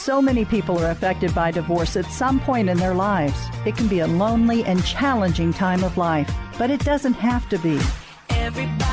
So many people are affected by divorce at some point in their lives. It can be a lonely and challenging time of life, but it doesn't have to be. Everybody's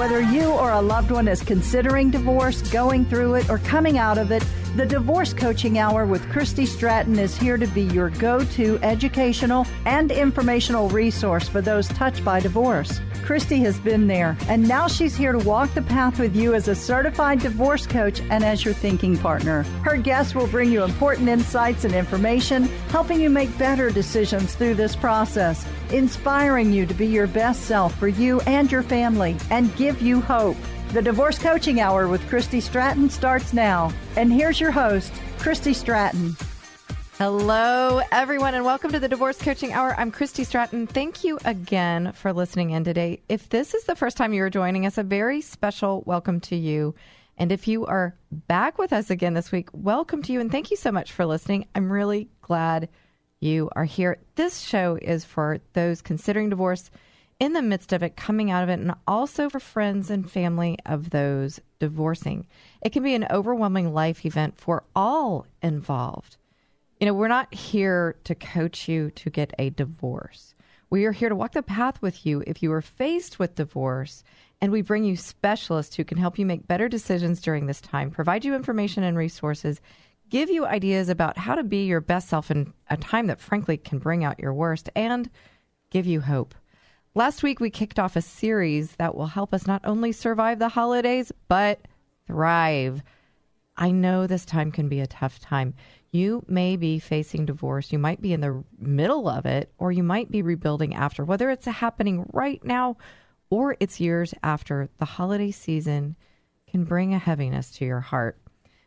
Whether you or a loved one is considering divorce, going through it, or coming out of it, the Divorce Coaching Hour with Christy Stratton is here to be your go to educational and informational resource for those touched by divorce. Christy has been there, and now she's here to walk the path with you as a certified divorce coach and as your thinking partner. Her guests will bring you important insights and information, helping you make better decisions through this process, inspiring you to be your best self for you and your family, and give you hope. The Divorce Coaching Hour with Christy Stratton starts now. And here's your host, Christy Stratton. Hello, everyone, and welcome to the Divorce Coaching Hour. I'm Christy Stratton. Thank you again for listening in today. If this is the first time you're joining us, a very special welcome to you. And if you are back with us again this week, welcome to you and thank you so much for listening. I'm really glad you are here. This show is for those considering divorce in the midst of it, coming out of it, and also for friends and family of those divorcing. It can be an overwhelming life event for all involved. You know, we're not here to coach you to get a divorce. We are here to walk the path with you if you are faced with divorce, and we bring you specialists who can help you make better decisions during this time, provide you information and resources, give you ideas about how to be your best self in a time that, frankly, can bring out your worst, and give you hope. Last week, we kicked off a series that will help us not only survive the holidays, but thrive. I know this time can be a tough time. You may be facing divorce. You might be in the middle of it, or you might be rebuilding after, whether it's happening right now or it's years after. The holiday season can bring a heaviness to your heart.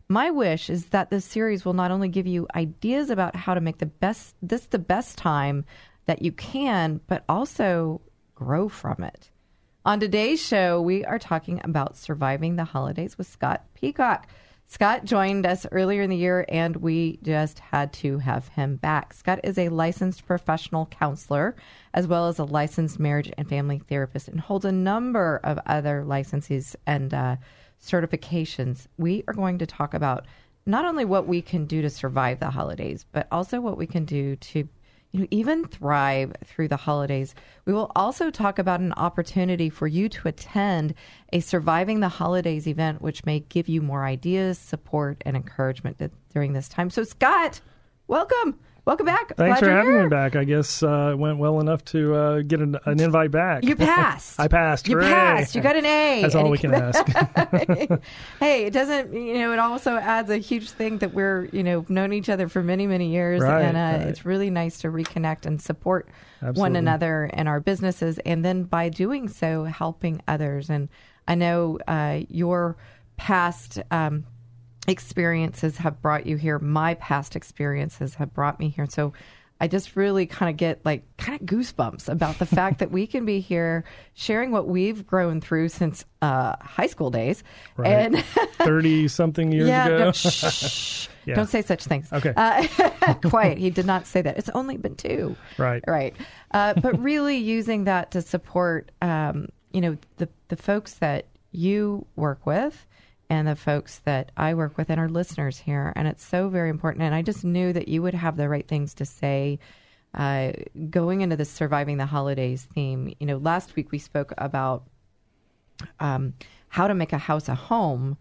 My wish is that this series will not only give you ideas about how to make the best this the best time that you can, but also grow from it. On today's show, we are talking about surviving the holidays with Scott Peacock. Scott joined us earlier in the year, and we just had to have him back. Scott is a licensed professional counselor, as well as a licensed marriage and family therapist, and holds a number of other licenses and uh, certifications. We are going to talk about not only what we can do to survive the holidays, but also what we can do to you even thrive through the holidays. We will also talk about an opportunity for you to attend a Surviving the Holidays event, which may give you more ideas, support, and encouragement during this time. So, Scott, welcome. Welcome back. Thanks Glad for having here. me back. I guess uh, it went well enough to uh, get an, an invite back. You passed. I passed. You Hooray. passed. You got an A. That's all we can ask. hey, it doesn't. You know, it also adds a huge thing that we're you know known each other for many many years, Right, and uh, right. it's really nice to reconnect and support one another in our businesses, and then by doing so, helping others. And I know uh, your past. Um, experiences have brought you here. My past experiences have brought me here. So I just really kind of get like kind of goosebumps about the fact that we can be here sharing what we've grown through since uh, high school days. Right. And Thirty something years yeah, ago. no, shh, Yeah. don't say such things. Okay. Uh, quiet. He did not say that. It's only been two. Right. Right. Uh, but really using that to support, um, you know, the the folks that you work with and the folks that I work with and our listeners here. And it's so very important. And I just knew that you would have the right things to say uh, going into the surviving the holidays theme. You know, last week we spoke about um, how to make a house a home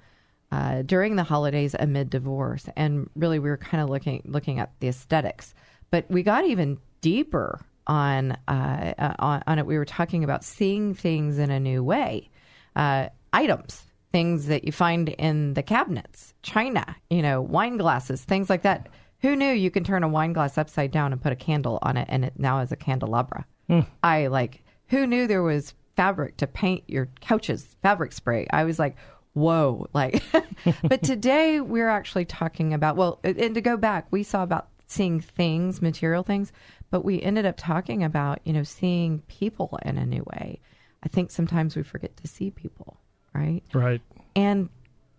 uh, during the holidays amid divorce, and really we were kind of looking looking at the aesthetics, but we got even deeper on uh, uh, on, on it. We were talking about seeing things in a new way, uh, items things that you find in the cabinets, china, you know, wine glasses, things like that. Who knew you can turn a wine glass upside down and put a candle on it and it now is a candelabra? Hmm. I like, who knew there was fabric to paint your couches, fabric spray? I was like, whoa. Like, but today we're actually talking about, well, and to go back, we saw about seeing things, material things, but we ended up talking about, you know, seeing people in a new way. I think sometimes we forget to see people, right? Right. And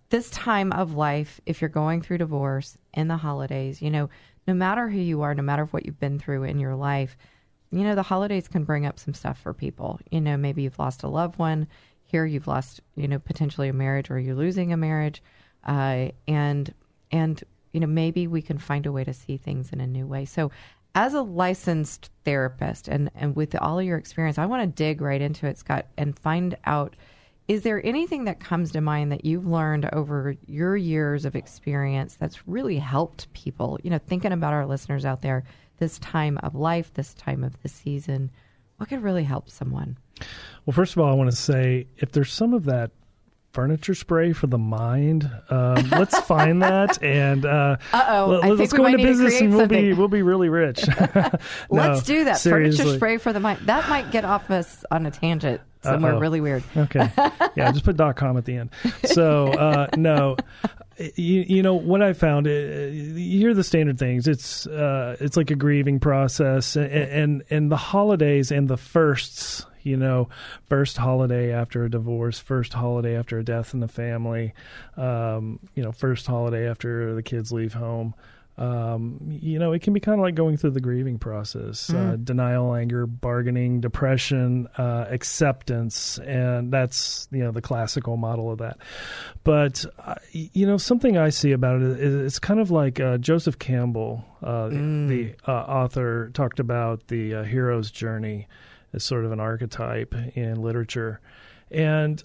this time of life, if you're going through divorce in the holidays, you know, no matter who you are, no matter what you've been through in your life, you know, the holidays can bring up some stuff for people. You know, maybe you've lost a loved one. Here you've lost, you know, potentially a marriage or you're losing a marriage. Uh, and, and, you know, maybe we can find a way to see things in a new way. So, as a licensed therapist and, and with all of your experience, I want to dig right into it, Scott, and find out is there anything that comes to mind that you've learned over your years of experience that's really helped people? You know, thinking about our listeners out there this time of life, this time of the season, what could really help someone? Well, first of all, I want to say if there's some of that furniture spray for the mind, um, let's find that and uh, let, us go into business and we'll be we'll be really rich. Let's do that. seriously. Furniture spray for the mind. That might get off us on a tangent somewhere Uh-oh. really weird. Okay. Yeah, just put dot com at the end. So, uh, no. You, you know what I found? Uh, you hear the standard things. It's uh, it's like a grieving process, and, and and the holidays and the firsts. You know, first holiday after a divorce, first holiday after a death in the family, um, you know, first holiday after the kids leave home. Um, you know, it can be kind of like going through the grieving process uh, denial, anger, bargaining, depression, uh, acceptance. And that's, you know, the classical model of that. But, uh, you know, something I see about it is it's kind of like uh, Joseph Campbell, uh, the uh, author, talked about the uh, hero's journey as sort of an archetype in literature. And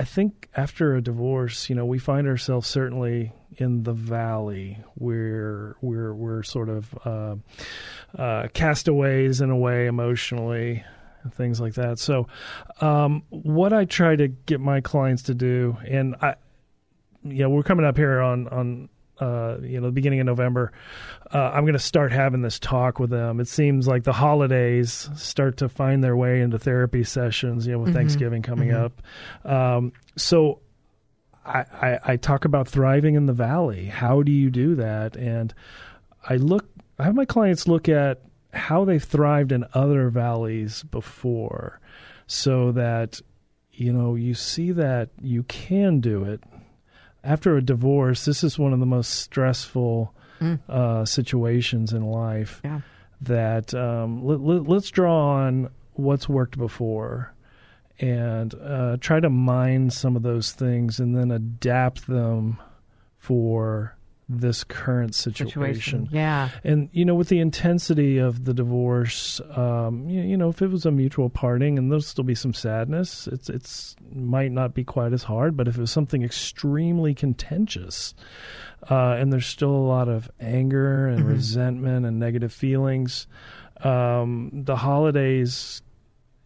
I think after a divorce, you know, we find ourselves certainly in the valley where we're we're sort of uh, uh, castaways in a way emotionally, and things like that. So, um, what I try to get my clients to do, and I, know, we're coming up here on on uh, you know the beginning of November. Uh, I'm going to start having this talk with them. It seems like the holidays start to find their way into therapy sessions. You know, with Thanksgiving coming up, um, so I, I, I talk about thriving in the valley. How do you do that? And I look, I have my clients look at how they've thrived in other valleys before, so that you know you see that you can do it. After a divorce, this is one of the most stressful uh, situations in life. Yeah. That um, let, let, let's draw on what's worked before and uh, try to mine some of those things and then adapt them for this current situation. Yeah. And you know, with the intensity of the divorce, um, you, you know, if it was a mutual parting, and there'll still be some sadness, it's it's might not be quite as hard. But if it was something extremely contentious, uh, and there's still a lot of anger and resentment and negative feelings, um, the holidays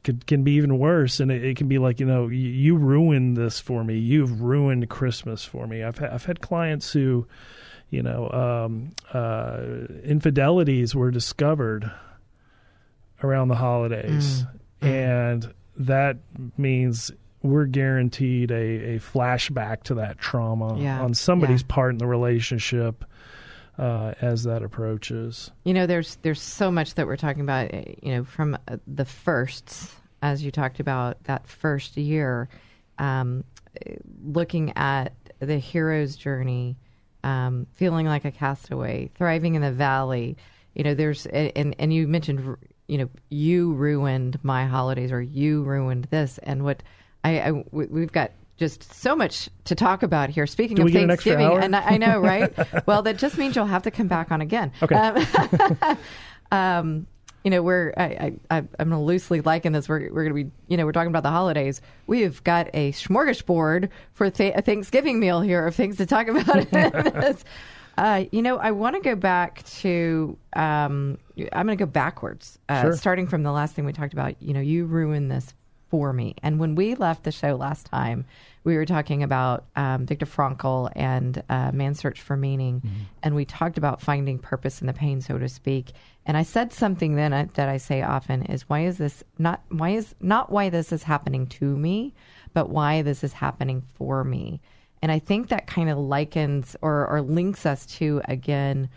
could, can be even worse, and it, it can be like you know you, you ruined this for me. You've ruined Christmas for me. I've ha- I've had clients who, you know, um, uh, infidelities were discovered around the holidays, and that means we're guaranteed a, a flashback to that trauma Yeah, on somebody's yeah. part in the relationship uh, as that approaches. You know, there's there's so much that we're talking about. eh, You know, from uh, the firsts, as you talked about that first year, um, eh, looking at the hero's journey, um, feeling like a castaway, thriving in the valley. You know, there's and and you mentioned, you know, you ruined my holidays or you ruined this, and what I, I we- we've got. Just so much to talk about here. Speaking Do of we get an extra Thanksgiving, and I, I know, right? well, that just means you'll have to come back on again. Okay. Um, um, you know, we're I, I, I'm going to loosely liken this. We're we're going to be, you know, we're talking about the holidays. We've got a smorgasbord for th- a Thanksgiving meal here of things to talk about. Uh, you know, I want to go back to. Um, I'm going to go backwards, uh, Sure. starting from the last thing we talked about. You know, you ruined this for me. And when we left the show last time, we were talking about um, Viktor Frankl and uh, Man's Search for Meaning, and we talked about finding purpose in the pain, so to speak. And I said something then I, that I say often is why is this not why is not why this is happening to me, but why this is happening for me. And I think that kind of likens or, or links us to again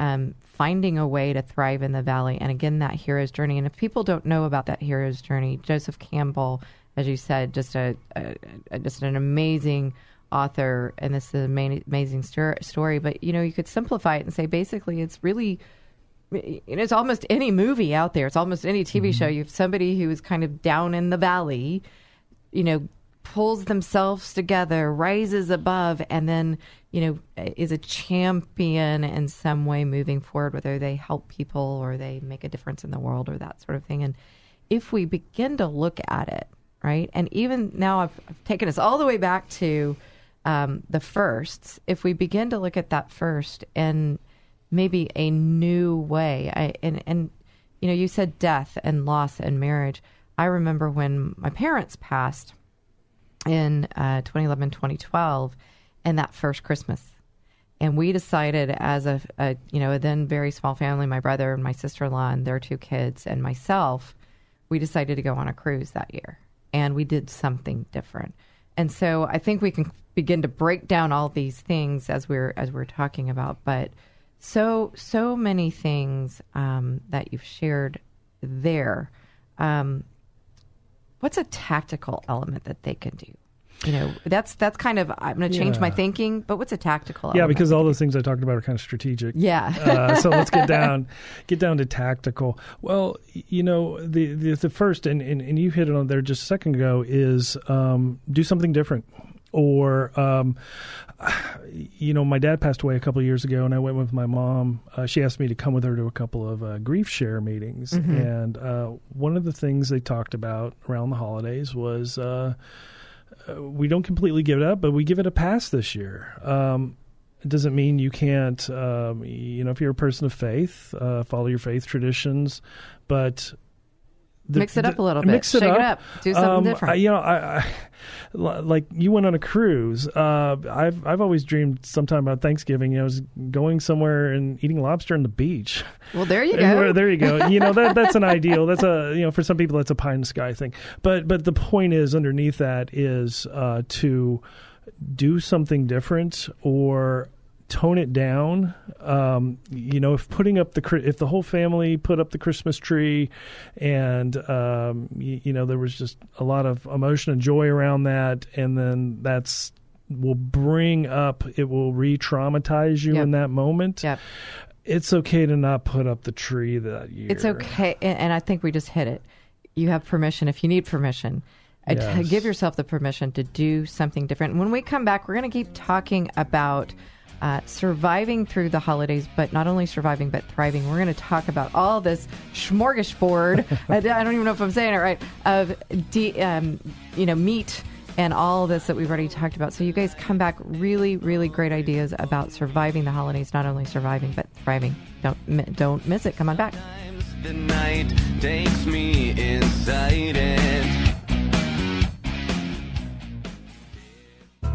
um, finding a way to thrive in the valley. And again, that hero's journey. And if people don't know about that hero's journey, Joseph Campbell, as you said, just a, a, a just an amazing author, and this is an ama- amazing stor- story. But you know, you could simplify it and say basically, it's really it's almost any movie out there. It's almost any TV mm-hmm. show. You have somebody who is kind of down in the valley, you know, pulls themselves together, rises above, and then, you know, is a champion in some way moving forward, whether they help people or they make a difference in the world or that sort of thing. And if we begin to look at it, right, and even now I've, I've taken us all the way back to um, the firsts, if we begin to look at that first and maybe a new way. I and and you know, you said death and loss and marriage. I remember when my parents passed in uh, 2011, 2012, and that first Christmas. And we decided as a, a, you know, a then very small family, my brother and my sister-in-law and their two kids and myself, we decided to go on a cruise that year. And we did something different. And so I think we can begin to break down all these things as we're as we're talking about. But so so many things um, that you've shared there. Um, what's a tactical element that they can do? You know, that's that's kind of I'm going to change my thinking. But what's a tactical? Yeah, because all those things I talked about are kind of strategic. Yeah. uh, so let's get down, get down to tactical. Well, you know, the the, the first and, and and you hit it on there just a second ago is um, do something different. Or, um, you know, my dad passed away a couple of years ago, and I went with my mom. Uh, she asked me to come with her to a couple of uh, grief share meetings, and uh, one of the things they talked about around the holidays was. Uh, we don't completely give it up, but we give it a pass this year. Um, it doesn't mean you can't, um, you know, if you're a person of faith, uh, follow your faith traditions, but the- Mix it up the- a little bit. Mix it Shake up. it up. Do something Um, different. I, you know, I, I like you went on a cruise. Uh, I've I've always dreamed sometime about Thanksgiving. You know, was going somewhere and eating lobster on the beach. well, there you go. There you go. You know that that's an ideal. That's a you know for some people that's a pie in the sky thing. But but the point is underneath that is uh, to do something different or tone it down. Um, you know, if putting up the if the whole family put up the Christmas tree, and um, you, you know there was just a lot of emotion and joy around that, and then that's will bring up it will re-traumatize you Yep. in that moment Yep. it's okay to not put up the tree that year. It's okay, and, I think we just hit it. You have permission if you need permission. Yes. Give yourself the permission to do something different. When we come back, we're going to keep talking about uh, surviving through the holidays, but not only surviving, but thriving. We're going to talk about all this smorgasbord. I, I don't even know if I'm saying it right. Of de- um, you know meat and all this that we've already talked about. So you guys come back really, really great ideas about surviving the holidays. Not only surviving, but thriving. Don't don't miss it. Come on back.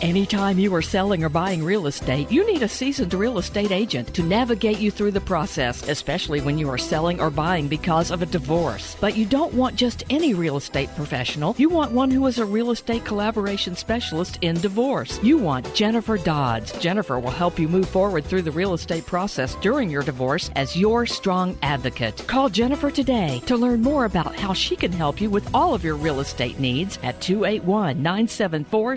Anytime you are selling or buying real estate, you need a seasoned real estate agent to navigate you through the process, especially when you are selling or buying because of a divorce. But you don't want just any real estate professional. You want one who is a real estate collaboration specialist in divorce. You want Jennifer Dodds. Jennifer will help you move forward through the real estate process during your divorce as your strong advocate. Call Jennifer today to learn more about how she can help you with all of your real estate needs at 281 974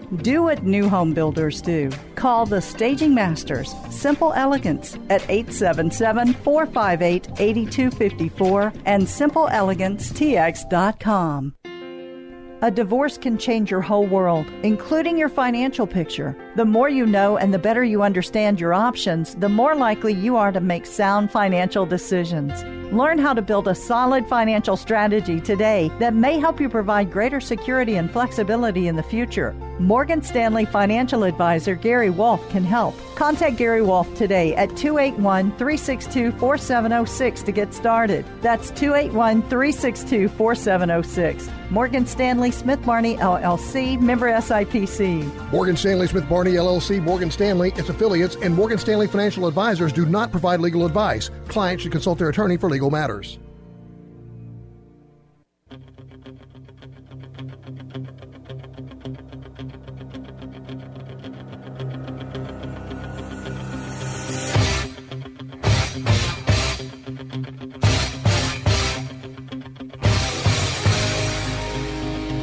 Do what new home builders do. Call the Staging Masters, Simple Elegance, at 877 458 8254 and simpleelegancetx.com. A divorce can change your whole world, including your financial picture. The more you know and the better you understand your options, the more likely you are to make sound financial decisions. Learn how to build a solid financial strategy today that may help you provide greater security and flexibility in the future. Morgan Stanley financial advisor Gary Wolf can help. Contact Gary Wolf today at 281 362 4706 to get started. That's 281 362 4706. Morgan Stanley Smith Barney LLC, member SIPC. Morgan Stanley Smith Barney LLC, Morgan Stanley, its affiliates, and Morgan Stanley Financial Advisors do not provide legal advice. Clients should consult their attorney for legal matters.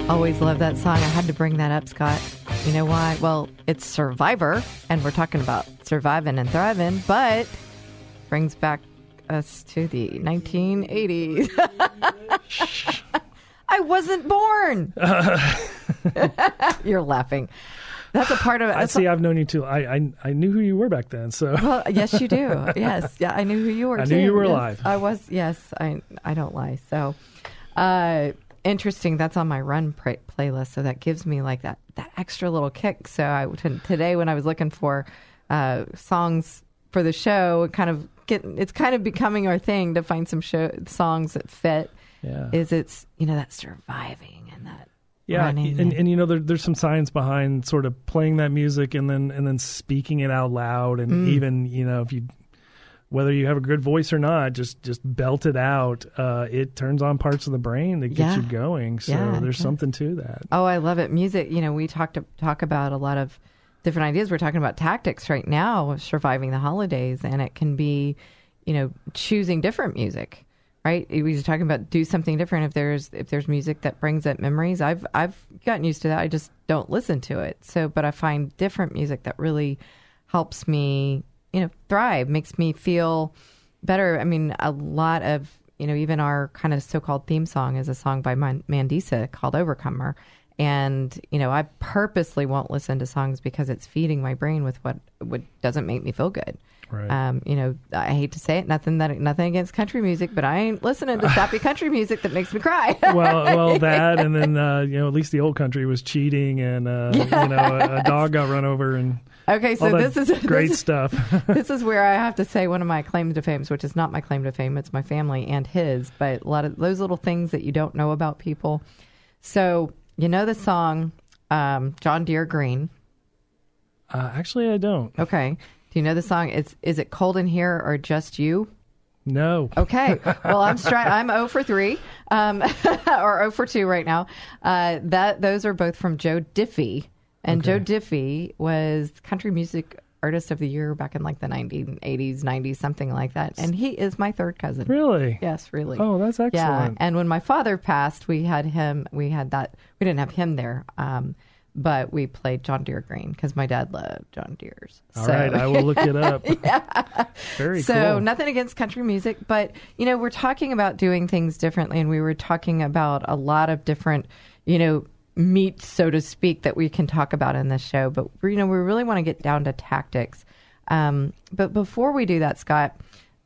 Always love that song. I had to bring that up, Scott. You know why? Well, it's Survivor, and we're talking about surviving and thriving, but brings back us to the 1980s. I wasn't born. You're laughing. That's a part of it. I see. I've known you too. I, I I knew who you were back then. So Well, yes, you do. Yes, yeah, I knew who you were. I knew too. you were Yes, alive. I was. Yes, I I don't lie. So, uh, interesting. That's on my run playlist. So that gives me like that that extra little kick. So I t- today when I was looking for uh, songs for the show, kind of get it's kind of becoming our thing to find some show songs that fit. Yeah. Is it's you know that surviving and that yeah, running and, and you know there, there's some science behind sort of playing that music and then and then speaking it out loud and Mm. even you know if you whether you have a good voice or not, just just belt it out. Uh, it turns on parts of the brain that get Yeah. you going. So Yeah, there's yeah. something to that. Oh, I love it. Music, you know, we talked to, talk about a lot of different ideas. We're talking about tactics right now of surviving the holidays, and it can be, you know, choosing different music. Right? We were talking about do something different. If there's if there's music that brings up memories, I've I've gotten used to that. I just don't listen to it. So, but I find different music that really helps me, you know, thrive, makes me feel better. I mean, a lot of you know, even our kind of so-called theme song is a song by Mandisa called "Overcomer," and you know, I purposely won't listen to songs because it's feeding my brain with what what doesn't make me feel good. Right. Um, you know, I hate to say it, nothing that nothing against country music, but I ain't listening to sappy country music that makes me cry. well, well, that and then uh, you know at least the old country was cheating and uh, you know a, a dog got run over and Okay, so this is great this is- stuff. this is where I have to say one of my claims to fame, which is not my claim to fame, it's my family and his, but a lot of those little things that you don't know about people. So, you know the song um, John Deere Green. Uh, actually, I don't. Okay. Do you know the song? It's is it cold in here or just you? No. Okay. Well, I'm stri- I'm 0 for 3 um, or 0 for 2 right now. Uh, that those are both from Joe Diffie. And Joe Diffie was country music artist of the year back in like the 1980s, 90s, something like that. And he is my third cousin. Really? Yes, really. Oh, that's excellent. Yeah. And when my father passed, we had him, we had that, we didn't have him there. Um, but we played John Deere Green because my dad loved John Deere's. All So- right, I will look it up. yeah. Very so cool. nothing against country music, but you know, we're talking about doing things differently, and we were talking about a lot of different, you know, meat, so to speak, that we can talk about in this show. But you know, we really want to get down to tactics. Um, but before we do that, Scott,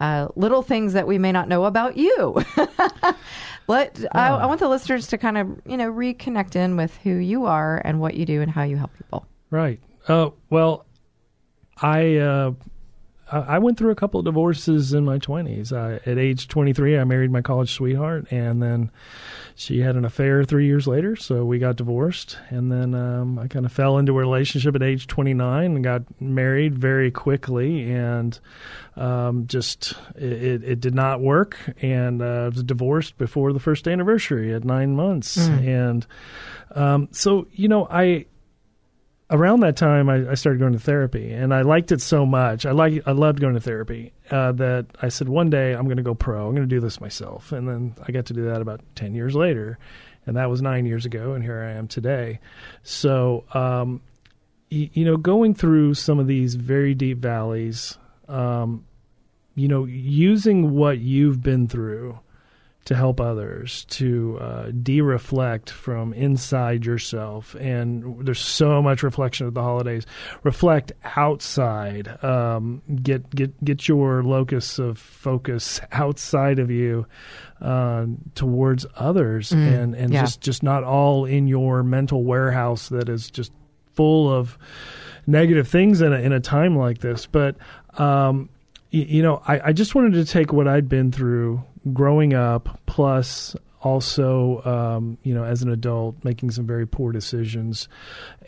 uh, little things that we may not know about you. Let I, I want the listeners to kind of you know reconnect in with who you are and what you do and how you help people. Right. Uh, well, I uh, I went through a couple of divorces in my twenties. Uh, at age twenty three, I married my college sweetheart, and then she had an affair three years later, so we got divorced. And then um, I kind of fell into a relationship at age twenty nine and got married very quickly, and um, just it, it, it did not work. And uh, I was divorced before the first anniversary at nine months, Mm. and um, so you know I. around that time, I, I started going to therapy, and I liked it so much. I like I loved going to therapy uh, that I said one day I'm going to go pro. I'm going to do this myself, and then I got to do that about ten years later, and that was nine years ago, and here I am today. So, um, y- you know, going through some of these very deep valleys, um, you know, using what you've been through to help others to uh, de-reflect from inside yourself. And there's so much reflection at the holidays. Reflect outside. Um, get get get your locus of focus outside of you uh, towards others Mm, and and yeah. just just not all in your mental warehouse that is just full of negative things in a, in a time like this. But um, y- you know, I, I just wanted to take what I'd been through growing up, plus also, um, you know, as an adult, making some very poor decisions,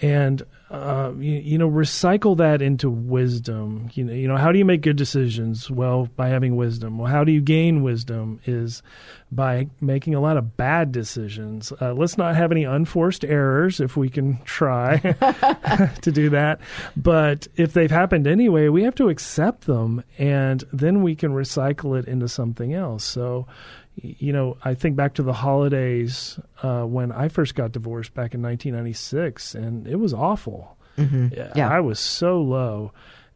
and uh, you, you know, recycle that into wisdom. You know, you know, how do you make good decisions? Well, by having wisdom. Well, how do you gain wisdom? Is by making a lot of bad decisions. Uh, let's not have any unforced errors if we can try to do that. But if they've happened anyway, we have to accept them and then we can recycle it into something else. So, you know, I think back to the holidays uh, when I first got divorced back in 1996, and it was awful. Mhm. Yeah. I was so low.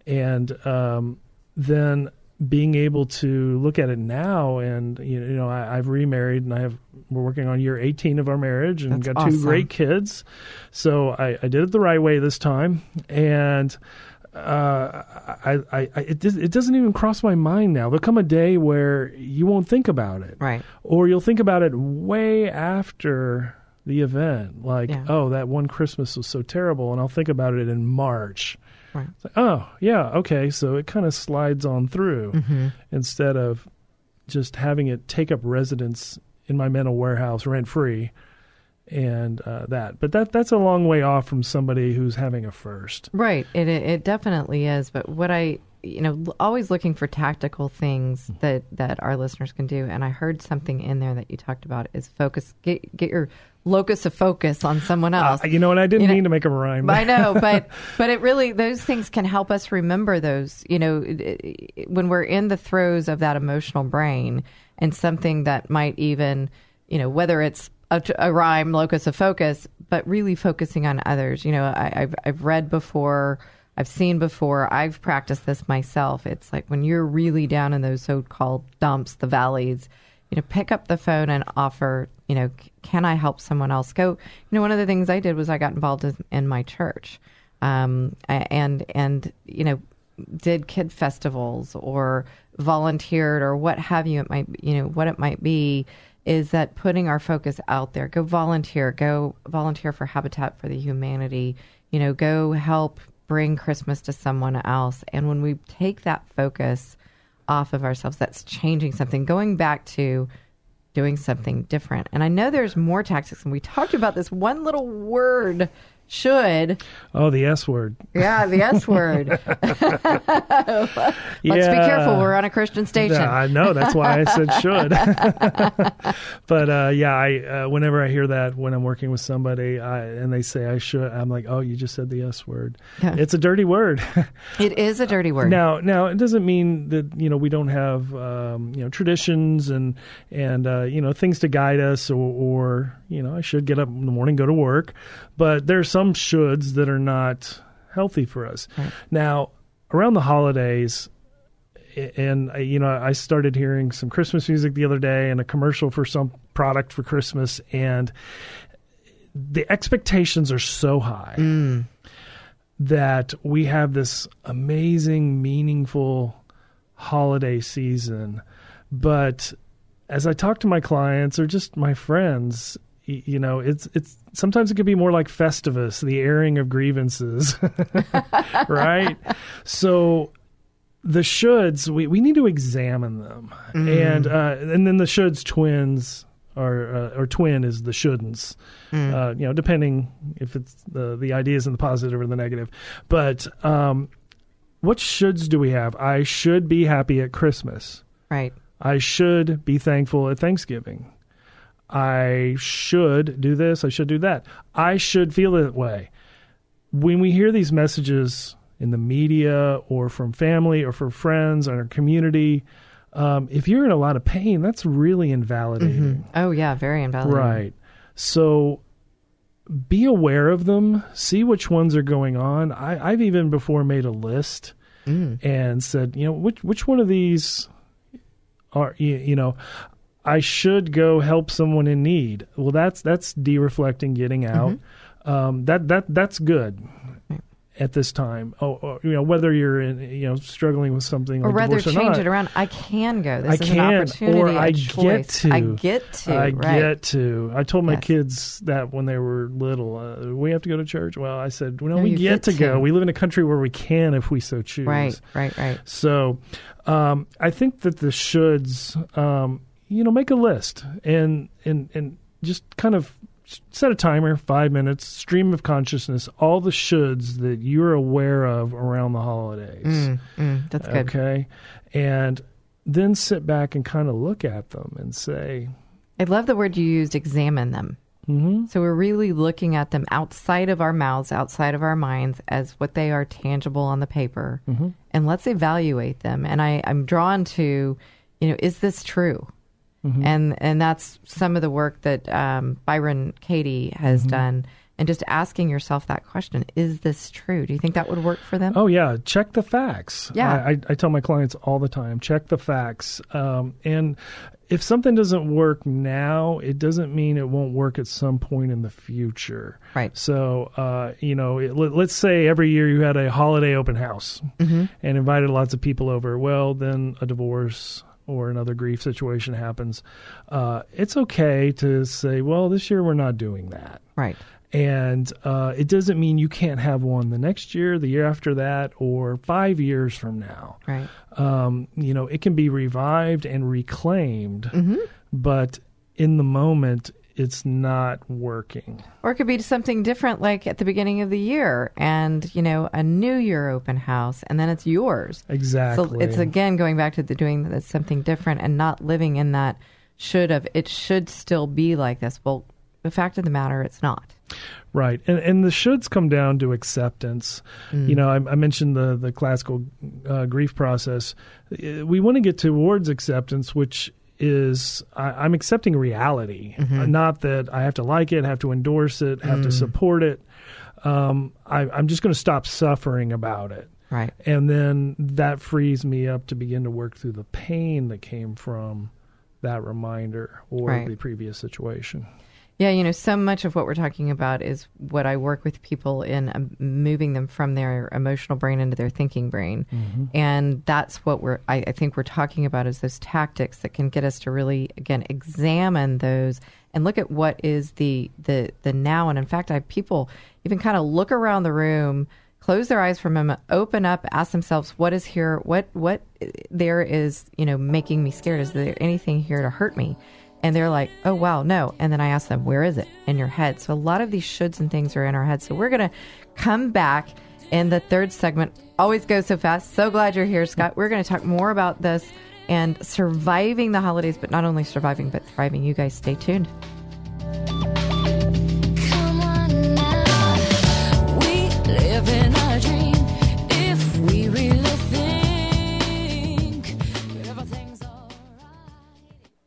And um, then being able to look at it now and you know, you know I, I've remarried and I have we're working on year 18 of our marriage and That's got two great kids so I, I did it the right way this time and uh, I, I, I it, it doesn't even cross my mind now there'll come a day where you won't think about it Right. or you'll think about it way after the event like Yeah. oh that one christmas was so terrible and i'll think about it in march Right. like, oh, yeah, okay. So it kind of slides on through Mhm. instead of just having it take up residence in my mental warehouse rent free and uh, that. But that that's a long way off from somebody who's having a first. Right. It it it definitely is. But what I you know always looking for tactical things that that our listeners can do. And I heard something in there that you talked about is focus. Get get your locus of focus on someone else. Uh, you know, and I didn't You know- mean to make a rhyme. I know, but but it really those things can help us remember those. You know, it- it- when we're in the throes of that emotional brain and something that might even, you know, whether it's a, a rhyme, locus of focus, but really focusing on others. You know, I, I've I've read before. I've seen before. I've practiced this myself. It's like when you're really down in those so-called dumps, the valleys, you know, pick up the phone and offer, you know, can I help someone else? Go, you know, one of the things I did was I got involved in, in my church, um, and and you know, did kid festivals or volunteered or what have you. It might, you know, what it might be is that putting our focus out there. Go volunteer. Go volunteer for Habitat for the Humanity. You know, go help bring Christmas to someone else. And when we take that focus off of ourselves, that's changing something. Going back to doing something different. And I know there's more tactics, and we talked about this one little word, should. Oh, the S word. Yeah, the S word. Let's be careful. We're on a Christian station. I know. That's why I said should. but uh, yeah, I uh, whenever I hear that when I'm working with somebody I, and they say I should, I'm like, oh, you just said the S word. Yeah. It's a dirty word. It is a dirty word. Now, now it doesn't mean that you know we don't have um, you know traditions and and uh, you know things to guide us, or, or you know I should get up in the morning, go to work, but there are some shoulds that are not healthy for us. Now, around the holidays, and you know I started hearing some Christmas music the other day and a commercial for some product for Christmas, and the expectations are so high mm. that we have this amazing, meaningful holiday season. But as I talk to my clients or just my friends, you know, it's it's sometimes it can be more like Festivus, the airing of grievances, right? So the shoulds we, we need to examine them, Mm. and uh, and then the shoulds twins. Or, uh, or twin is the shouldn'ts, Mm. uh, you know, depending if it's the the ideas in the positive or the negative. But um, what shoulds do we have? I should be happy at Christmas. Right. I should be thankful at Thanksgiving. I should do this. I should do that. I should feel that way. when we hear these messages in the media or from family or from friends or our community, um, if you're in a lot of pain, that's really invalidating. Oh yeah, very invalidating. Right. So be aware of them, see which ones are going on. I, I've even before made a list Mm. and said, you know, which which one of these are you, you know, I should go help someone in need. Well, that's that's de-reflecting, getting out. Mm-hmm. Um, that that that's good at this time. Oh, or, you know, whether you're in, you know struggling with something Or like rather, divorce or change not, it around. I can go. This I is can, an opportunity. or I get to. I get to. I right. get to. I told my Yes. kids that when they were little. Uh, we have to go to church. Well, I said, well, no, No, we get, get to, to. go. We live in a country where we can if we so choose. Right. Right. Right. So, um, I think that the shoulds, um, you know, make a list and and and just kind of set a timer, five minutes, stream of consciousness, all the shoulds that you're aware of around the holidays. Mm, mm, that's good. Okay, and then sit back and kind of look at them and say, I love the word you used. Examine them. mm-hmm, So we're really looking at them outside of our mouths, outside of our minds, as what they are tangible on the paper, mm-hmm. and let's evaluate them. And I, I'm drawn to, you know, is this true? Mm-hmm. And and that's some of the work that um, Byron Katie has Mm-hmm. done, and just asking yourself that question: Is this true? Do you think that would work for them? Oh yeah, check the facts. Yeah. I, I, I tell my clients all the time, check the facts. Um, and if something doesn't work now, it doesn't mean it won't work at some point in the future. Right. So, uh, you know, it, let, let's say every year you had a holiday open house Mm-hmm. and invited lots of people over. Well, then a divorce or another grief situation happens. Uh, it's okay to say, well, this year we're not doing that Right. and uh, it doesn't mean you can't have one the next year, the year after that, or five years from now. Right. Um, you know, it can be revived and reclaimed, Mm-hmm. but in the moment, it's not working. Or it could be something different, like at the beginning of the year, and you know, a New Year open house, and then it's yours. Exactly. So it's again going back to the doing that something different and not living in that should have. It should still be like this. Well, the fact of the matter, it's not. Right, and and the shoulds come down to acceptance. Mm. You know, I, I mentioned the the classical uh, grief process. Uh, We want to get towards acceptance, which is I, I'm accepting reality, Mm-hmm. Not that I have to like it, have to endorse it, have Mm. to support it. Um, I, I'm just going to stop suffering about it, Right. and then that frees me up to begin to work through the pain that came from that reminder or Right. the previous situation. Yeah, you know, so much of what we're talking about is what I work with people in um, moving them from their emotional brain into their thinking brain, and that's what we're. I, I think we're talking about is those tactics that can get us to really again examine those and look at what is the the the now. And in fact, I have people even kind of look around the room, close their eyes for a moment, open up, ask themselves, "What is here? What what there is? You know, making me scared? Is there anything here to hurt me?" And they're like, oh, wow, no. And then I ask them, where is it? In your head. So a lot of these shoulds and things are in our head. So we're going to come back in the third segment. Always goes so fast. So glad you're here, Scott. We're going to talk more about this and surviving the holidays, but not only surviving, but thriving. You guys stay tuned. Come on now, we live in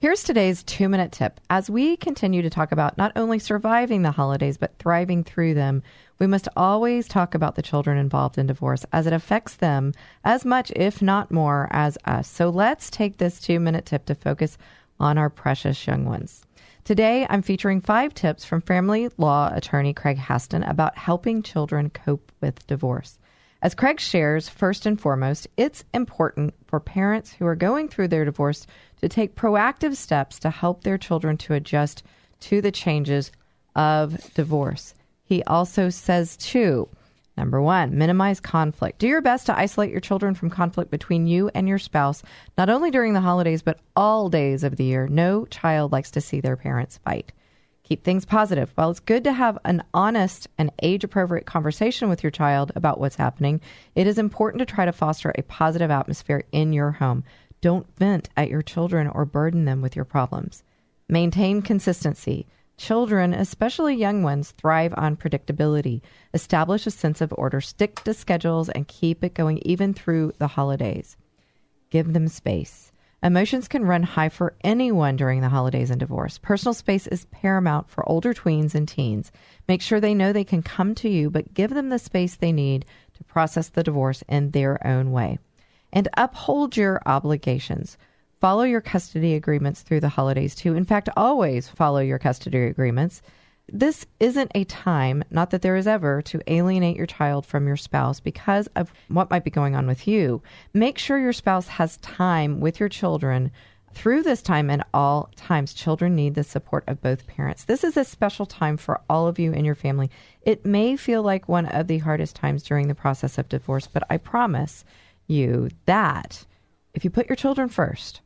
Here's today's two minute tip. As we continue to talk about not only surviving the holidays, but thriving through them, we must always talk about the children involved in divorce as it affects them as much, if not more, as us. So let's take this two minute tip to focus on our precious young ones. Today, I'm featuring five tips from family law attorney Craig Haston about helping children cope with divorce. As Craig shares, first and foremost, it's important for parents who are going through their divorce to take proactive steps to help their children to adjust to the changes of divorce. He also says, too, number one, minimize conflict. Do your best to isolate your children from conflict between you and your spouse, not only during the holidays, but all days of the year. No child likes to see their parents fight. Keep things positive. While it's good to have an honest and age appropriate conversation with your child about what's happening, it is important to try to foster a positive atmosphere in your home. Don't vent at your children or burden them with your problems. Maintain consistency. Children, especially young ones, thrive on predictability. Establish a sense of order, stick to schedules, and keep it going even through the holidays. Give them space. Emotions can run high for anyone during the holidays and divorce. Personal space is paramount for older tweens and teens. Make sure they know they can come to you, but give them the space they need to process the divorce in their own way. And uphold your obligations. Follow your custody agreements through the holidays, too. In fact, always follow your custody agreements. This isn't a time, not that there is ever, to alienate your child from your spouse because of what might be going on with you. Make sure your spouse has time with your children through this time and all times. Children need the support of both parents. This is a special time for all of you and your family. It may feel like one of the hardest times during the process of divorce, but I promise you that if you put your children first,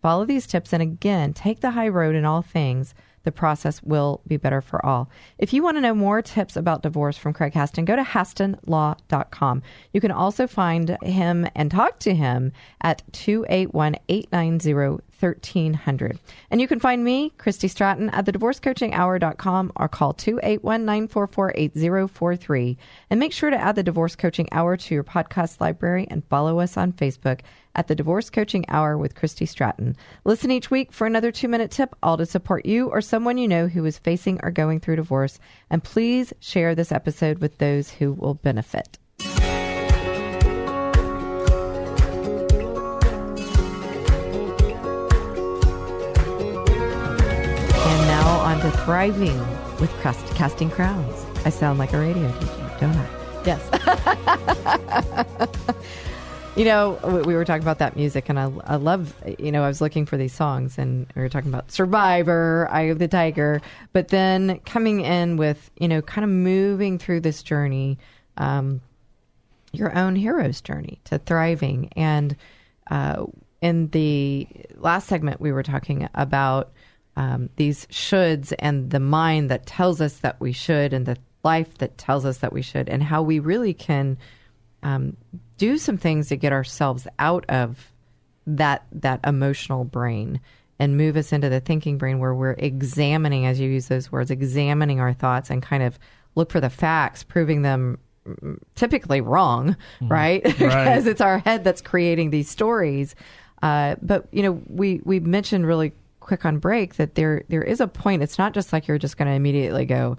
follow these tips, and again, take the high road in all things, the process will be better for all. If you want to know more tips about divorce from Craig Haston, go to hastonlaw.com. You can also find him and talk to him at 281 890 1300. And you can find me, Christy Stratton, at thedivorcecoachinghour.com or call 281 944 8043. And make sure to add the Divorce Coaching Hour to your podcast library and follow us on Facebook at the Divorce Coaching Hour with Christy Stratton. Listen each week for another two minute tip, all to support you or someone you know who is facing or going through divorce. And please share this episode with those who will benefit. And now on to thriving with crust, casting crowns. I sound like a radio DJ, don't I? Yes. you know, we- we were talking about that music, and I, I love, you know, I was looking for these songs, and we were talking about Survivor, Eye of the Tiger, but then coming in with, you know, kind of moving through this journey, um, your own hero's journey to thriving. And uh, in the last segment, we were talking about um, these shoulds and the mind that tells us that we should, and the life that tells us that we should, and how we really can um, do some things to get ourselves out of that that emotional brain and move us into the thinking brain where we're examining as you use those words examining our thoughts and kind of look for the facts proving them mm, typically wrong right? Because it's our head that's creating these stories. Uh, but you know we we mentioned really quick on break that there there is a point. It's not just like you're just going to immediately go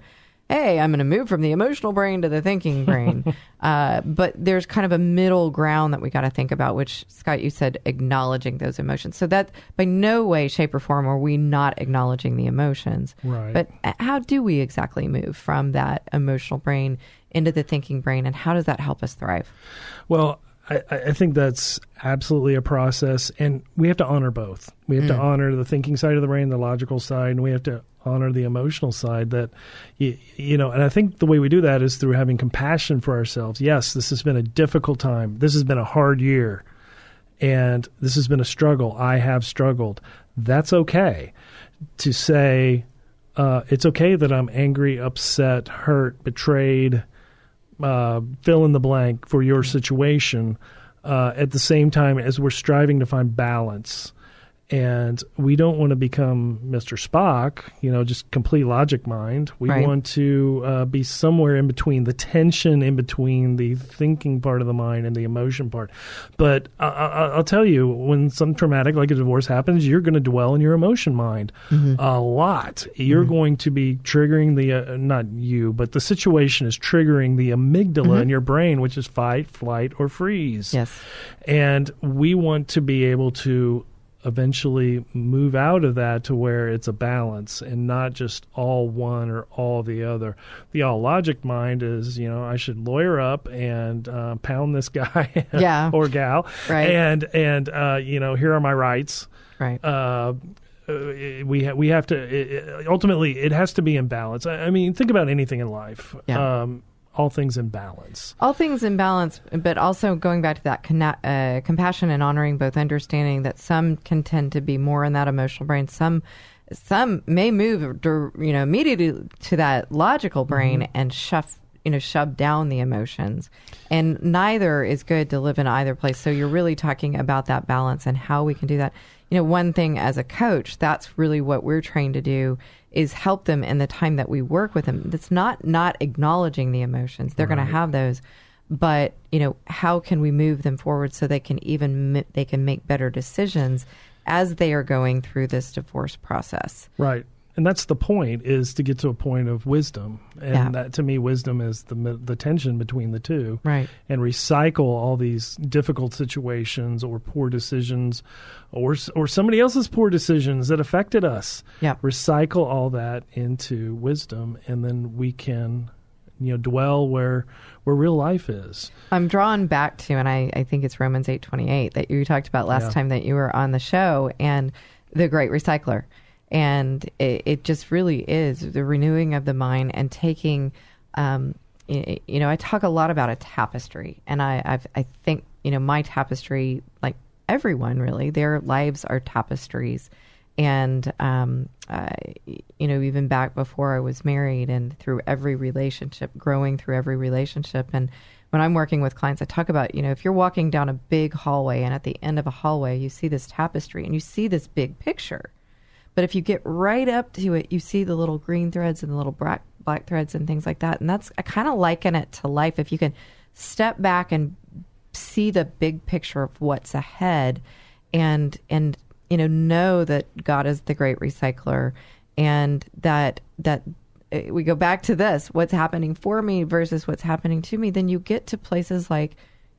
hey, I'm going to move from the emotional brain to the thinking brain. uh, but there's kind of a middle ground that we got to think about, which Scott, you said acknowledging those emotions. So that by no way, shape, or form are we not acknowledging the emotions. Right. But uh, how do we exactly move from that emotional brain into the thinking brain, and how does that help us thrive? Well, I, I think that's absolutely a process, and we have to honor both. We have to Mm. honor the thinking side of the brain, the logical side, and we have to honor the emotional side. That you, you know, and I think the way we do that is through having compassion for ourselves. Yes, this has been a difficult time. This has been a hard year, and this has been a struggle. I have struggled. That's okay to say. Uh, it's okay that I'm angry, upset, hurt, betrayed uh, fill in the blank for your situation uh, at the same time as we're striving to find balance. And we don't want to become Mr. Spock, you know, just complete logic mind. We Right. want to uh, be somewhere in between, the tension in between the thinking part of the mind and the emotion part. But I, I, I'll tell you, when some traumatic, like a divorce happens, you're going to dwell in your emotion mind a lot. You're going to be triggering the, uh, not you, but the situation is triggering the amygdala in your brain, which is fight, flight, or freeze. Yes. And we want to be able to eventually move out of that to where it's a balance and not just all one or all the other. The all logic mind is, you know, I should lawyer up and uh, pound this guy Yeah. or gal, Right. and and uh, you know, here are my rights. Right. Uh, uh, we ha- we have to it, it- ultimately it has to be in balance. I, I mean, think about anything in life. Yeah. Um, all things in balance. all things in balance, but also going back to that conna- uh, compassion and honoring both, understanding that some can tend to be more in that emotional brain, some some may move, you know, immediately to that logical brain and shove, you know, shove down the emotions, and neither is good to live in either place. So you're really talking about that balance and how we can do that. You know, one thing as a coach, that's really what we're trained to do is help them in the time that we work with them. It's not not acknowledging the emotions. They're going to have those, but you know, how can we move them forward so they can even they can make better decisions as they are going through this divorce process. Right. And that's the point is to get to a point of wisdom. And Yeah. that to me wisdom is the the tension between the two. Right. And recycle all these difficult situations or poor decisions or or somebody else's poor decisions that affected us. Yeah. Recycle all that into wisdom and then we can you know dwell where where real life is. I'm drawn back to, and I, I think it's Romans eight twenty eight that you talked about last Yeah. time that you were on the show, and the great recycler, and it, it just really is the renewing of the mind and taking, um, you know, I talk a lot about a tapestry, and I I've, I think you know my tapestry, like everyone really, their lives are tapestries. And, um, you know, even back before I was married and through every relationship, growing through every relationship. And when I'm working with clients, I talk about, you know, if you're walking down a big hallway and at the end of a hallway, you see this tapestry and you see this big picture. But if you get right up to it, you see the little green threads and the little black, black threads and things like that. And that's, I kind of liken it to life. If you can step back and see the big picture of what's ahead and, and, you know, know that God is the great recycler and that, that, uh, we go back to this what's happening for me versus what's happening to me then you get to places like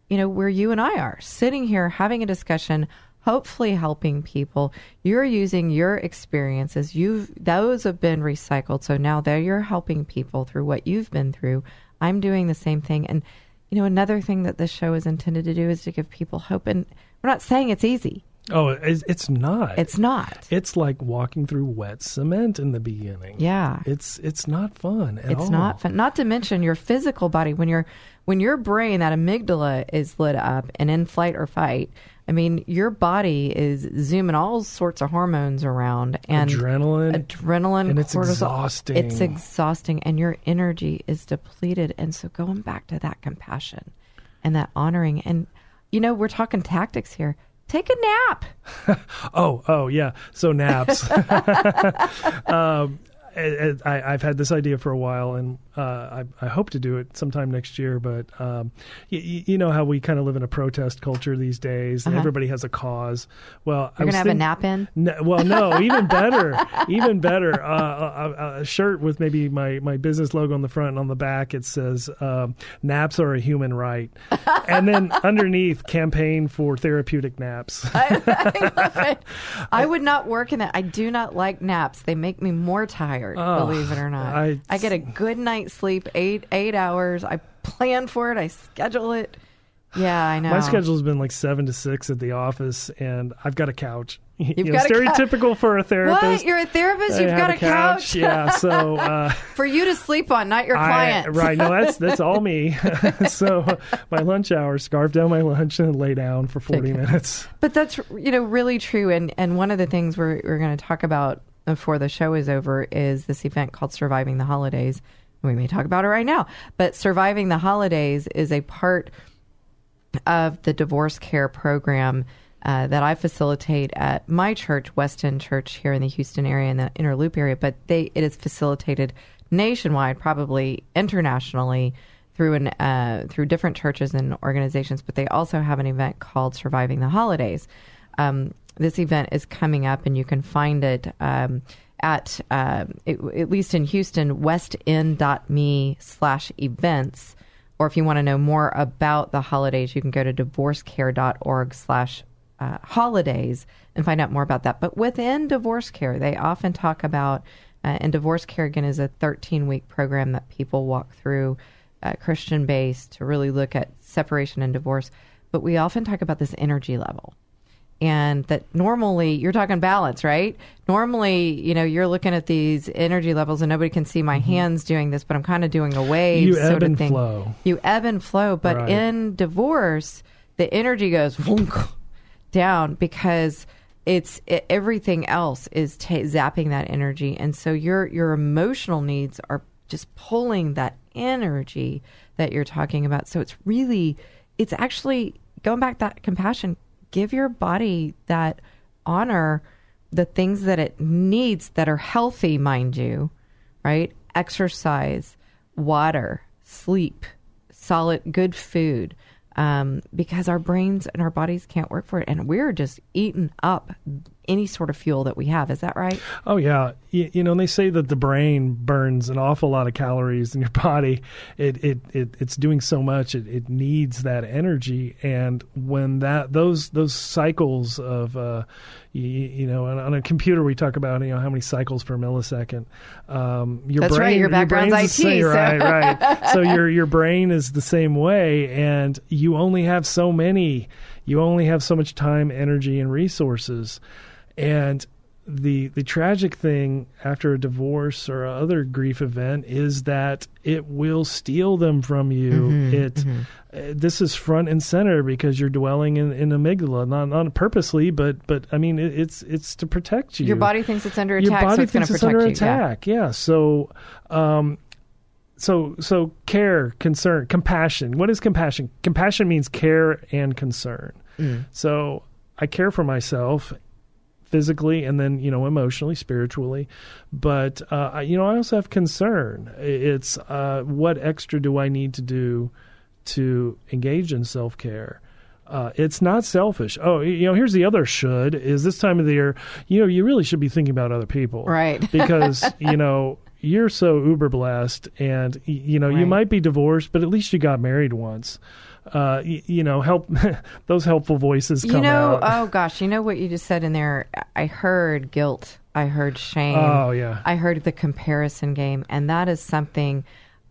you know where you and I are sitting here having a discussion hopefully helping people you're using your experiences you've those have been recycled so now there you're helping people through what you've been through I'm doing the same thing and you know another thing that this show is intended to do is to give people hope and we're not saying it's easy Oh, it's, it's not. it's not It's like walking through wet cement in the beginning. Yeah. It's it's not fun at it's all. not fun. Not to mention your physical body when your when your brain that amygdala is lit up and in flight or fight. I mean, your body is zooming all sorts of hormones around and Adrenaline. adrenaline, And it's cortisol. exhausting. It's exhausting, and your energy is depleted. And so, going back to that compassion and that honoring, and you know, we're talking tactics here. Take a nap. Oh, oh yeah. So naps. um, I, I, I've had this idea for a while, and uh, I, I hope to do it sometime next year. But um, you, you know how we kind of live in a protest culture these days. and Uh-huh. Everybody has a cause. Well, I You're gonna have a nap in. No, well, no, even better, even better. Uh, a, a shirt with maybe my, my business logo on the front and on the back. It says um, "Naps are a human right," and then underneath, campaign for therapeutic naps. I love it. I would not work in that. I do not like naps. They make me more tired. Oh, believe it or not, I- I, get a good night's sleep, eight eight hours. I plan for it. I schedule it. Yeah, I know. My schedule's been like seven to six at the office, and I've got a couch. You know, got a cou- stereotypical for a therapist. What? You're a therapist? You've got a couch? yeah. So uh, for you to sleep on, not your client. right? No, that's that's all me. so my lunch hour, scarf down my lunch and lay down for forty minutes. But that's you know really true, and and one of the things we're we're going to talk about before the show is over is this event called Surviving the Holidays. We may talk about it right now, but Surviving the Holidays is a part of the divorce care program uh, that I facilitate at my church, Weston Church, here in the Houston area in the Inner Loop area. But they it is facilitated nationwide, probably internationally through an uh, through different churches and organizations. But they also have an event called Surviving the Holidays. Um, this event is coming up, and you can find it. Um, at uh, at least in Houston, westend.me slash events. Or if you want to know more about the holidays, you can go to divorcecare.org slash uh, holidays and find out more about that. But within divorce care, they often talk about, uh, and divorce care again is a 13 week program that people walk through, uh, Christian based, to really look at separation and divorce. But we often talk about this energy level and that normally you're talking balance, right? Normally, you know, you're looking at these energy levels and nobody can see my hands doing this, but I'm kind of doing a wave Mm-hmm. You ebb and thing. flow. You ebb and flow, but Right. in divorce, the energy goes down because it's it, everything else is ta zapping that energy, and so your your emotional needs are just pulling that energy that you're talking about. So it's really, it's actually going back that compassion. Give your body that honor the things that it needs that are healthy, mind you, right? Exercise, water, sleep, solid, good food, um, because our brains and our bodies can't work for it, and we're just eating up any sort of fuel that we have. Is that right? Oh yeah, you, you know, and they say that the brain burns an awful lot of calories in your body. It it, it it's doing so much. It, it needs that energy, and when that those those cycles of uh, you, you know, on, on a computer we talk about you know how many cycles per millisecond. Um, your That's brain, right, your background's the IT, same- so- right, right. So your your brain is the same way, and you only have so many. You only have so much time, energy, and resources. And the the tragic thing after a divorce or other grief event is that it will steal them from you. Mhm, it uh, this is front and center because you're dwelling in, in amygdala, not not purposely, but but I mean it, it's it's to protect you. Your body thinks it's under Your attack, so body it's thinks it's under you. Yeah. attack. Yeah. So, um, so so care, concern, compassion. What is compassion? Compassion means care and concern. Mm. So I care for myself physically and then you know emotionally spiritually but uh, you know i also have concern it's uh, what extra do i need to do to engage in self-care uh, it's not selfish. Oh, you know, here's the other should is this time of the year, you know, you really should be thinking about other people. Right. because, you know, you're so uber blessed and, you know, you might be divorced, but at least you got married once. Uh, y- you know, help those helpful voices come You know, out. oh gosh, you know what you just said in there? I heard guilt. I heard shame. Oh, yeah. I heard the comparison game, and that is something.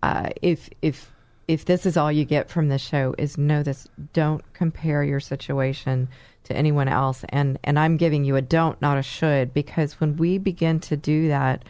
Uh, if if if this is all you get from the show, is know this: don't compare your situation to anyone else. And and I'm giving you a don't, not a should, because when we begin to do that,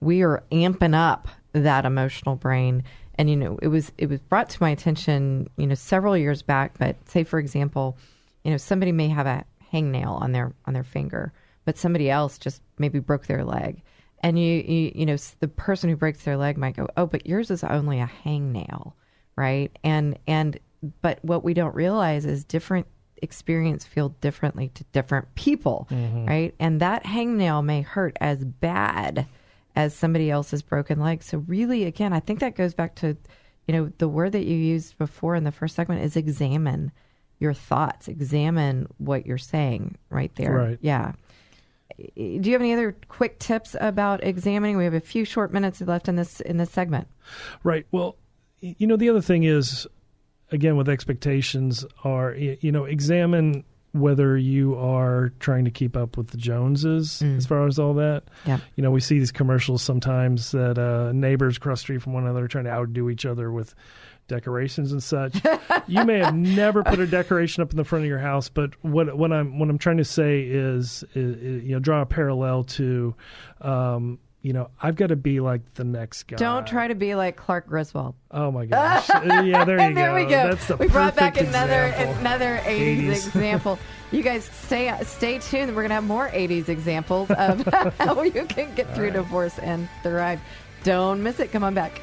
we are amping up that emotional brain and you know it was it was brought to my attention you know several years back but say for example you know somebody may have a hangnail on their on their finger but somebody else just maybe broke their leg. And you you, you know the person who breaks their leg might go oh but yours is only a hangnail right? And and but what we don't realize is different experience feel differently to different people Mhm. right? And that hangnail may hurt as bad as somebody else's broken leg. So really, again, I think that goes back to, you know, the word that you used before in the first segment is examine your thoughts, examine what you're saying right there. Right. Yeah. Do you have any other quick tips about examining? We have a few short minutes left in this in this segment. Right. Well, you know, the other thing is, again, with expectations, are you know, examine whether you are trying to keep up with the Joneses as far as all that. Yeah. You know, we see these commercials sometimes that uh, neighbors across the street from one another are trying to outdo each other with decorations and such. you may have never put a decoration up in the front of your house, but what what I'm what I'm trying to say is, is, is you know draw a parallel to. Um, you know, I've got to be like the next guy. Don't try to be like Clark Griswold. Oh my gosh! Yeah, there you there go. we go. That's the we brought back another example. another 80s, 80s. example. You guys stay stay tuned. We're gonna have more 80s examples of how you can get through divorce and thrive. Don't miss it. Come on back.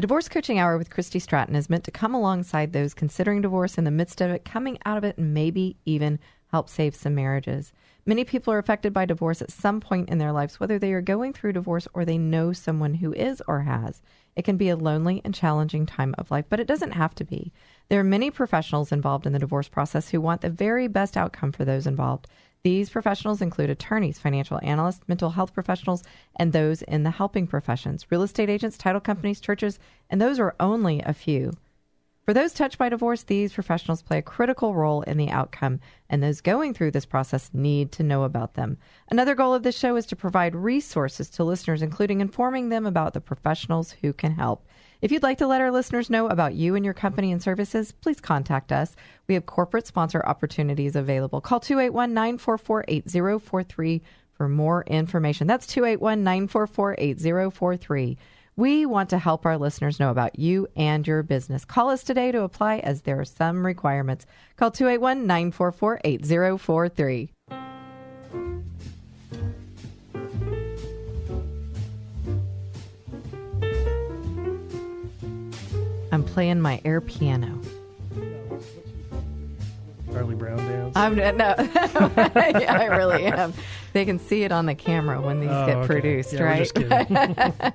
The Divorce Coaching Hour with Christy Stratton is meant to come alongside those considering divorce in the midst of it, coming out of it, and maybe even help save some marriages. Many people are affected by divorce at some point in their lives, whether they are going through divorce or they know someone who is or has. It can be a lonely and challenging time of life, but it doesn't have to be. There are many professionals involved in the divorce process who want the very best outcome for those involved. These professionals include attorneys, financial analysts, mental health professionals, and those in the helping professions, real estate agents, title companies, churches, and those are only a few. For those touched by divorce, these professionals play a critical role in the outcome, and those going through this process need to know about them. Another goal of this show is to provide resources to listeners, including informing them about the professionals who can help. If you'd like to let our listeners know about you and your company and services, please contact us. We have corporate sponsor opportunities available. Call 281 944 8043 for more information. That's 281 944 8043. We want to help our listeners know about you and your business. Call us today to apply as there are some requirements. Call 281 944 8043. Playing my air piano. Charlie Brown dance. I'm no, yeah, I really am. They can see it on the camera when these Oh, get okay. produced, Yeah, right? just kidding.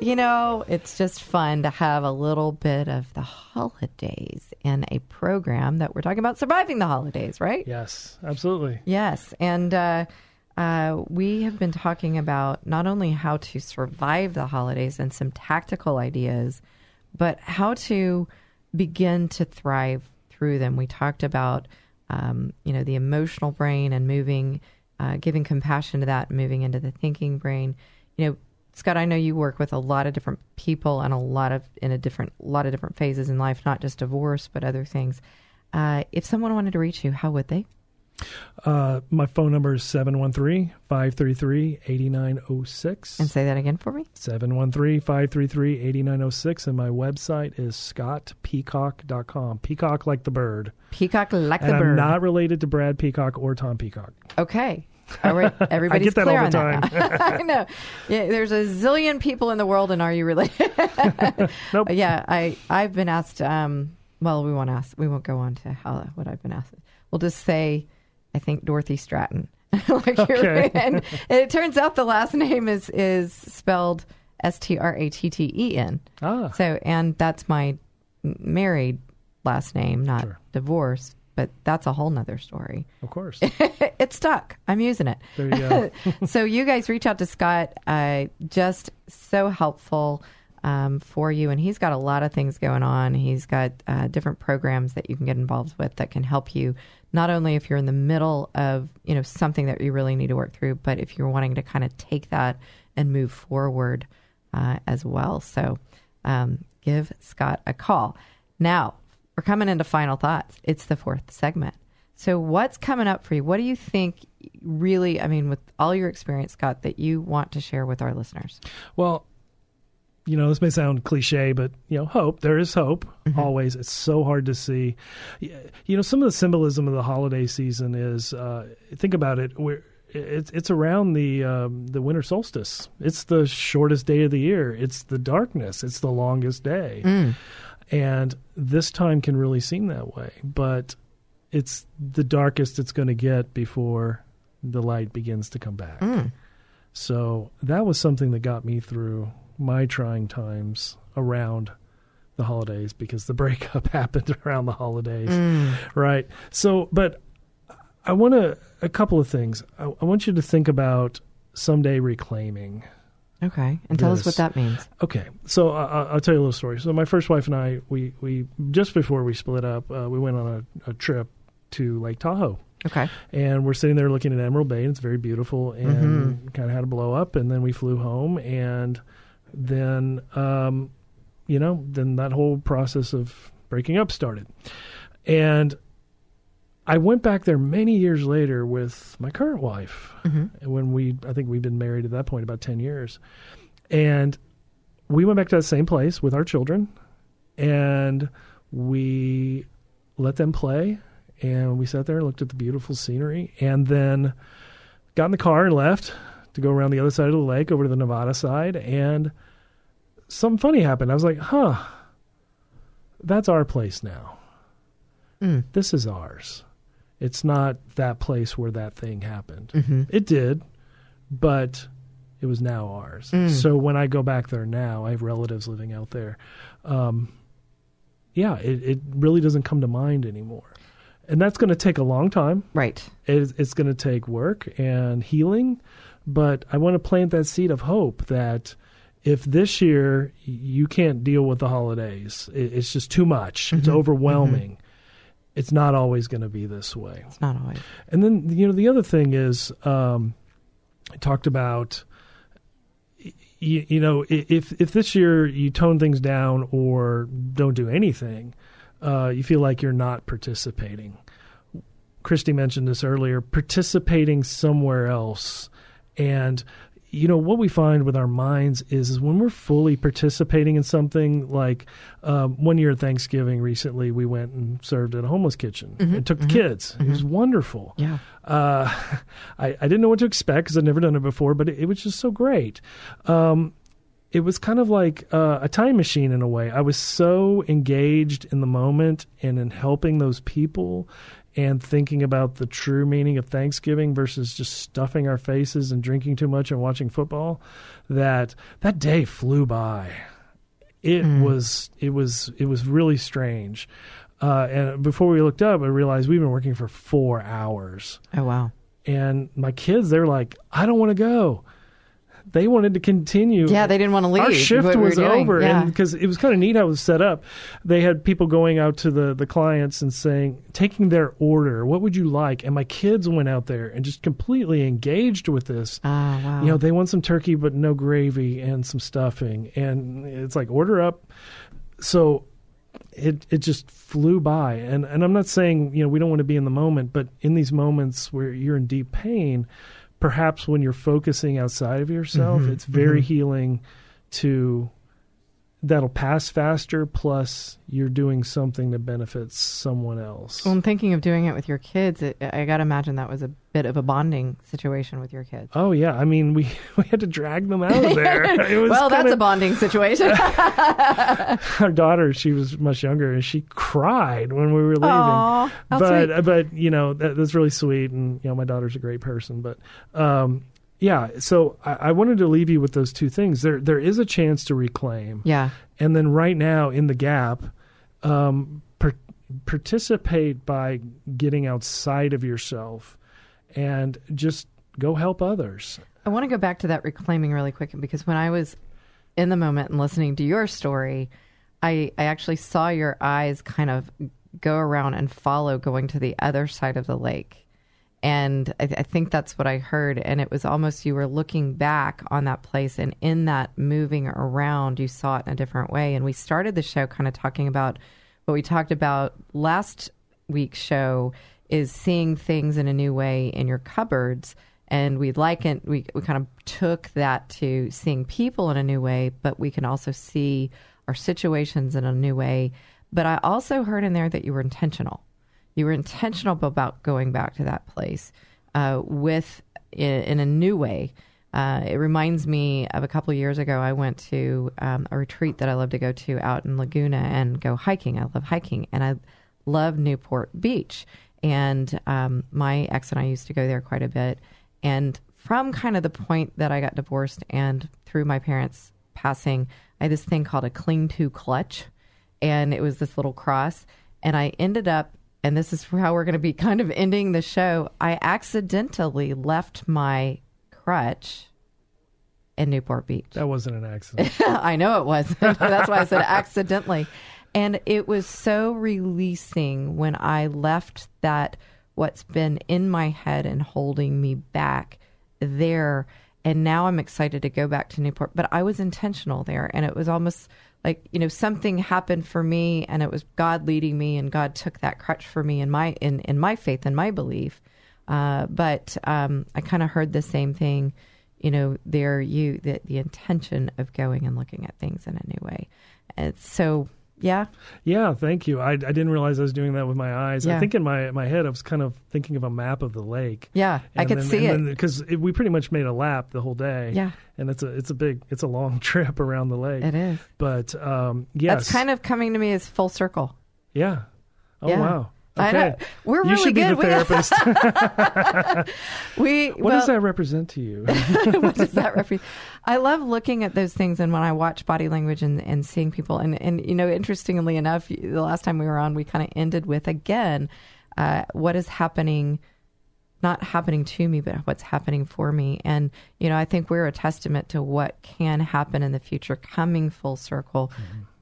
you know, it's just fun to have a little bit of the holidays in a program that we're talking about surviving the holidays, right? yes, absolutely. Yes, and uh, uh, we have been talking about not only how to survive the holidays and some tactical ideas, but how to begin to thrive through them. We talked about, um, you know, the emotional brain and moving, uh, giving compassion to that, moving into the thinking brain. You know, Scott, I know you work with a lot of different people and a lot of in a different, lot of different phases in life, not just divorce, but other things. Uh, if someone wanted to reach you, how would they? Uh, my phone number is 713 533 8906. And say that again for me. 713 533 8906. And my website is scottpeacock.com. Peacock like the bird. Peacock like and the I'm bird. not related to Brad Peacock or Tom Peacock. Okay. All right. Everybody's that clear all on the that. I know. Yeah, there's a zillion people in the world, and are you related? nope. Yeah, I I've been asked. Um, well, we won't ask. We won't go on to how what I've been asked. We'll just say, I think Dorothy Stratten. like Okay. and it turns out the last name is is spelled S T R A T T E N. Ah. So, and that's my married last name, not divorced. But that's a whole nother story. Of course. it's stuck. I'm using it. There you go. so you guys reach out to Scott. Uh, just so helpful um, for you, and he's got a lot of things going on. He's got uh, different programs that you can get involved with that can help you. Not only if you're in the middle of you know something that you really need to work through, but if you're wanting to kind of take that and move forward uh, as well. So um, give Scott a call. Now we're coming into final thoughts. It's the fourth segment. So, what's coming up for you? What do you think really, I mean, with all your experience, Scott, that you want to share with our listeners? Well, you know, this may sound cliche, but you know, hope. There is hope Mm-hmm. always. It's so hard to see. You know, some of the symbolism of the holiday season is. Uh, think about it. We're it's it's around the um, the winter solstice. It's the shortest day of the year. It's the darkness. It's the longest day, Mm. and this time can really seem that way. But it's the darkest it's going to get before the light begins to come back. Mm. So that was something that got me through my trying times around the holidays because the breakup happened around the holidays. Mm. Right. So, but I want to, a couple of things. I, I want you to think about someday reclaiming. Okay. And tell us what that means. Okay, so uh, I'll tell you a little story. So my first wife and I, we we just before we split up, uh, we went on a, a trip to Lake Tahoe. Okay. And we're sitting there looking at Emerald Bay, and it's very beautiful, and kind of had a blow up. And then we flew home, and then, um, you know, then that whole process of breaking up started. And I went back there many years later with my current wife, when we, I think we'd been married at that point about 10 years. And we went back to that same place with our children, and we let them play. And we sat there and looked at the beautiful scenery, and then got in the car and left to go around the other side of the lake over to the Nevada side. And something funny happened. I was like, huh, that's our place now. Mm. This is ours. It's not that place where that thing happened. Mhm. It did, but it was now ours. Mm. So when I go back there now, I have relatives living out there. Um, yeah, it, it really doesn't come to mind anymore. And that's going to take a long time. Right. It's, it's going to take work and healing. But I want to plant that seed of hope that if this year you can't deal with the holidays, it's just too much, it's Mhm. overwhelming. It's not always going to be this way. It's not always. And then you know the other thing is, um, I talked about, you, you know, if if this year you tone things down or don't do anything, uh, you feel like you're not participating. Christy mentioned this earlier, participating somewhere else, and you know what we find with our minds is, is when we're fully participating in something like um, one year at thanksgiving recently we went and served at a homeless kitchen Mhm, and took the mhm, kids it was wonderful Yeah. uh, I, I didn't know what to expect because I'd never done it before, but it, it was just so great. Um, it was kind of like uh, a time machine in a way. I was so engaged in the moment and in helping those people and thinking about the true meaning of Thanksgiving versus just stuffing our faces and drinking too much and watching football that that day flew by. It Mm. was it was it was really strange. Uh, and before we looked up, I realized we've been working for four hours. Oh wow. And my kids, they're like, I don't want to go. They wanted to continue. Yeah, they didn't want to leave. Our shift what we was over, Yeah. and because it was kind of neat how it was set up. They had people going out to the the clients and saying, taking their order, what would you like? And my kids went out there and just completely engaged with this. Ah, wow. You know, they want some turkey but no gravy and some stuffing, and it's like order up. So it it just flew by and and I'm not saying you know we don't want to be in the moment but in these moments where you're in deep pain perhaps when you're focusing outside of yourself Mhm, it's very mhm. healing to that'll pass faster plus you're doing something that benefits someone else Well, I'm thinking of doing it with your kids. It, I got to imagine that was a bit of a bonding situation with your kids. oh yeah i mean we we had to drag them out of there it was well, that's kinda- a bonding situation. our daughter, she was much younger, and she cried when we were leaving. Aw, how but sweet. but you know that, that's really sweet, and you know my daughter's a great person. But um, yeah, so I, I wanted to leave you with those two things. There there is a chance to reclaim. Yeah. and then right now in the gap, um, par- participate by getting outside of yourself, and just go help others. I want to go back to that reclaiming really quick because when I was in the moment and listening to your story, I, I actually saw your eyes kind of go around and follow going to the other side of the lake. And I, I think that's what I heard. And it was almost you were looking back on that place, and in that moving around, you saw it in a different way. And we started the show kind of talking about what we talked about last week's show is seeing things in a new way in your cupboards and we liken we, we kind of took that to seeing people in a new way but we can also see our situations in a new way but i also heard in there that you were intentional you were intentional about going back to that place uh, with in, in a new way uh, it reminds me of a couple of years ago i went to um, a retreat that i love to go to out in laguna and go hiking i love hiking and i love newport beach and um, my ex and i used to go there quite a bit and from kind of the point that I got divorced and through my parents passing, I had this thing called a cling to clutch. And it was this little cross. And I ended up, and this is how we're going to be kind of ending the show. I accidentally left my crutch in Newport Beach. That wasn't an accident. I know it wasn't. That's why I said accidentally. And it was so releasing when I left that what's been in my head and holding me back there. And now I'm excited to go back to Newport. But I was intentional there. And it was almost like, you know, something happened for me and it was God leading me and God took that crutch for me in my in, in my faith and my belief. Uh, but um, I kind of heard the same thing you know, there you the the intention of going and looking at things in a new way. And so, yeah, Yeah, thank you. I, I didn't realize I was doing that with my eyes. Yeah. I think in my my head I was kind of thinking of a map of the lake. Yeah, I could see it. because we pretty much made a lap the whole day. Yeah. and it's a it's a big it's a long trip around the lake. It is. but um, yes, that's kind of coming to me as full circle. yeah. Oh Yeah. wow. I Okay. We're you really should be good. the therapist. We what well, does that represent to you? what does that represent? I love looking at those things, and when I watch body language and, and seeing people, and and you know, interestingly enough, the last time we were on, we kind of ended with again, uh, what is happening, not happening to me, but what's happening for me, and you know, I think we're a testament to what can happen in the future, coming full circle.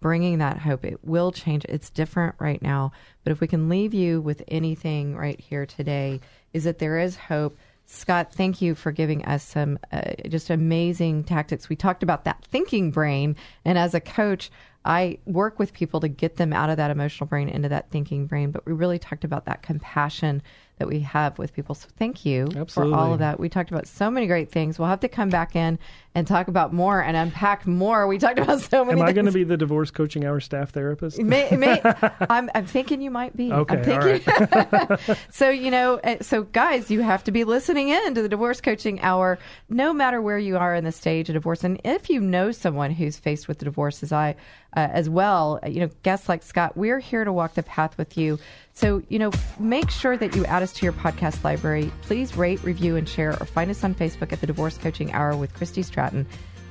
Bringing that hope, it will change. It's different right now, but if we can leave you with anything right here today, is that there is hope. Scott, thank you for giving us some uh, just amazing tactics. We talked about that thinking brain, and as a coach, I work with people to get them out of that emotional brain into that thinking brain. But we really talked about that compassion that we have with people. So thank you for all of that. We talked about so many great things. We'll have to come back in and talk about more and unpack more. We talked about so many Am I going to be the divorce coaching hour staff therapist? May, may, I'm, I'm thinking you might be. Okay, I'm thinking. so you know, uh, so guys, you have to be listening in to the divorce coaching hour, no matter where you are in the stage of divorce, and if you know someone who's faced with the divorce, as I, uh, as well, you know, guests like Scott, we're here to walk the path with you. So you know, make sure that you add us to your podcast library. Please rate, review, and share, or find us on Facebook at the Divorce Coaching Hour with Christy Stratton.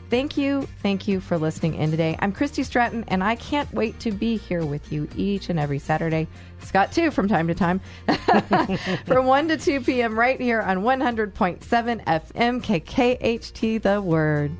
Thank you, thank you for listening in today. I'm Christy Stratton, and I can't wait to be here with you each and every Saturday. Scott, too, from time to time, from 1 to 2 p.m. right here on 100.7 FM KKHT The Word.